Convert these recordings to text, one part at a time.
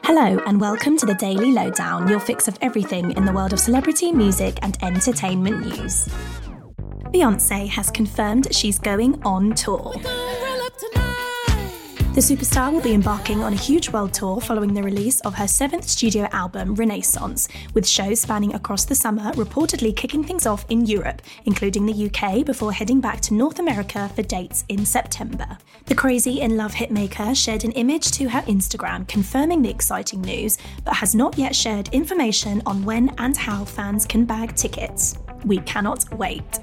Hello, and welcome to the Daily Lowdown, your fix of everything in the world of celebrity, music, and entertainment news. Beyonce has confirmed she's going on tour. The superstar will be embarking on a huge world tour following the release of her seventh studio album, Renaissance, with shows spanning across the summer, reportedly kicking things off in Europe, including the UK, before heading back to North America for dates in September. The Crazy in Love hitmaker shared an image to her Instagram confirming the exciting news, but has not yet shared information on when and how fans can bag tickets. We cannot wait.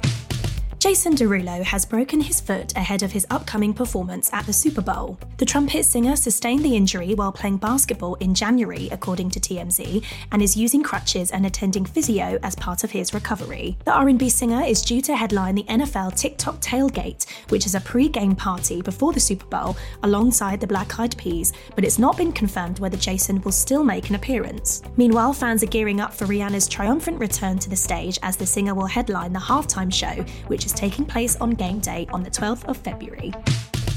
Jason Derulo has broken his foot ahead of his upcoming performance at the Super Bowl. The trumpet singer sustained the injury while playing basketball in January, according to TMZ, and is using crutches and attending physio as part of his recovery. The R&B singer is due to headline the NFL TikTok Tailgate, which is a pre-game party before the Super Bowl alongside the Black Eyed Peas, but it's not been confirmed whether Jason will still make an appearance. Meanwhile, fans are gearing up for Rihanna's triumphant return to the stage as the singer will headline the halftime show, which is taking place on game day on the 12th of February.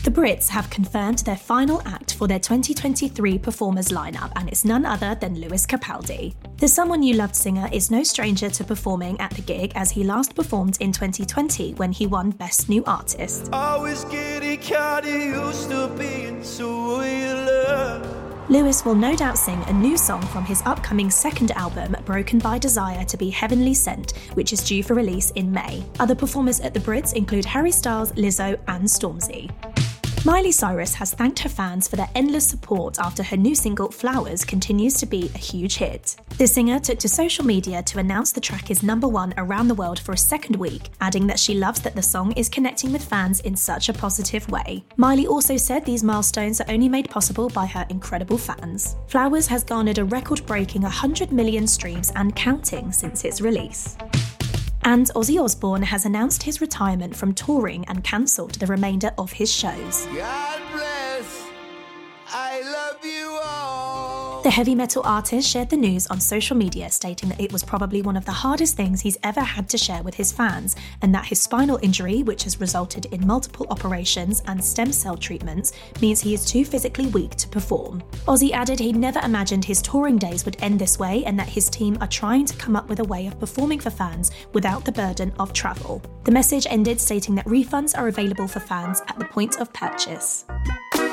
The Brits have confirmed their final act for their 2023 performers lineup, and it's none other than Lewis Capaldi. The Someone You Loved singer is no stranger to performing at the gig as he last performed in 2020 when he won Best New Artist. Lewis will no doubt sing a new song from his upcoming second album, Broken by Desire to be Heavenly Sent, which is due for release in May. Other performers at the Brits include Harry Styles, Lizzo, and Stormzy. Miley Cyrus has thanked her fans for their endless support after her new single Flowers continues to be a huge hit. The singer took to social media to announce the track is number one around the world for a second week, adding that she loves that the song is connecting with fans in such a positive way. Miley also said these milestones are only made possible by her incredible fans. Flowers has garnered a record breaking 100 million streams and counting since its release. And Ozzy Osbourne has announced his retirement from touring and cancelled the remainder of his shows. The heavy metal artist shared the news on social media, stating that it was probably one of the hardest things he's ever had to share with his fans, and that his spinal injury, which has resulted in multiple operations and stem cell treatments, means he is too physically weak to perform. Ozzy added he'd never imagined his touring days would end this way, and that his team are trying to come up with a way of performing for fans without the burden of travel. The message ended stating that refunds are available for fans at the point of purchase.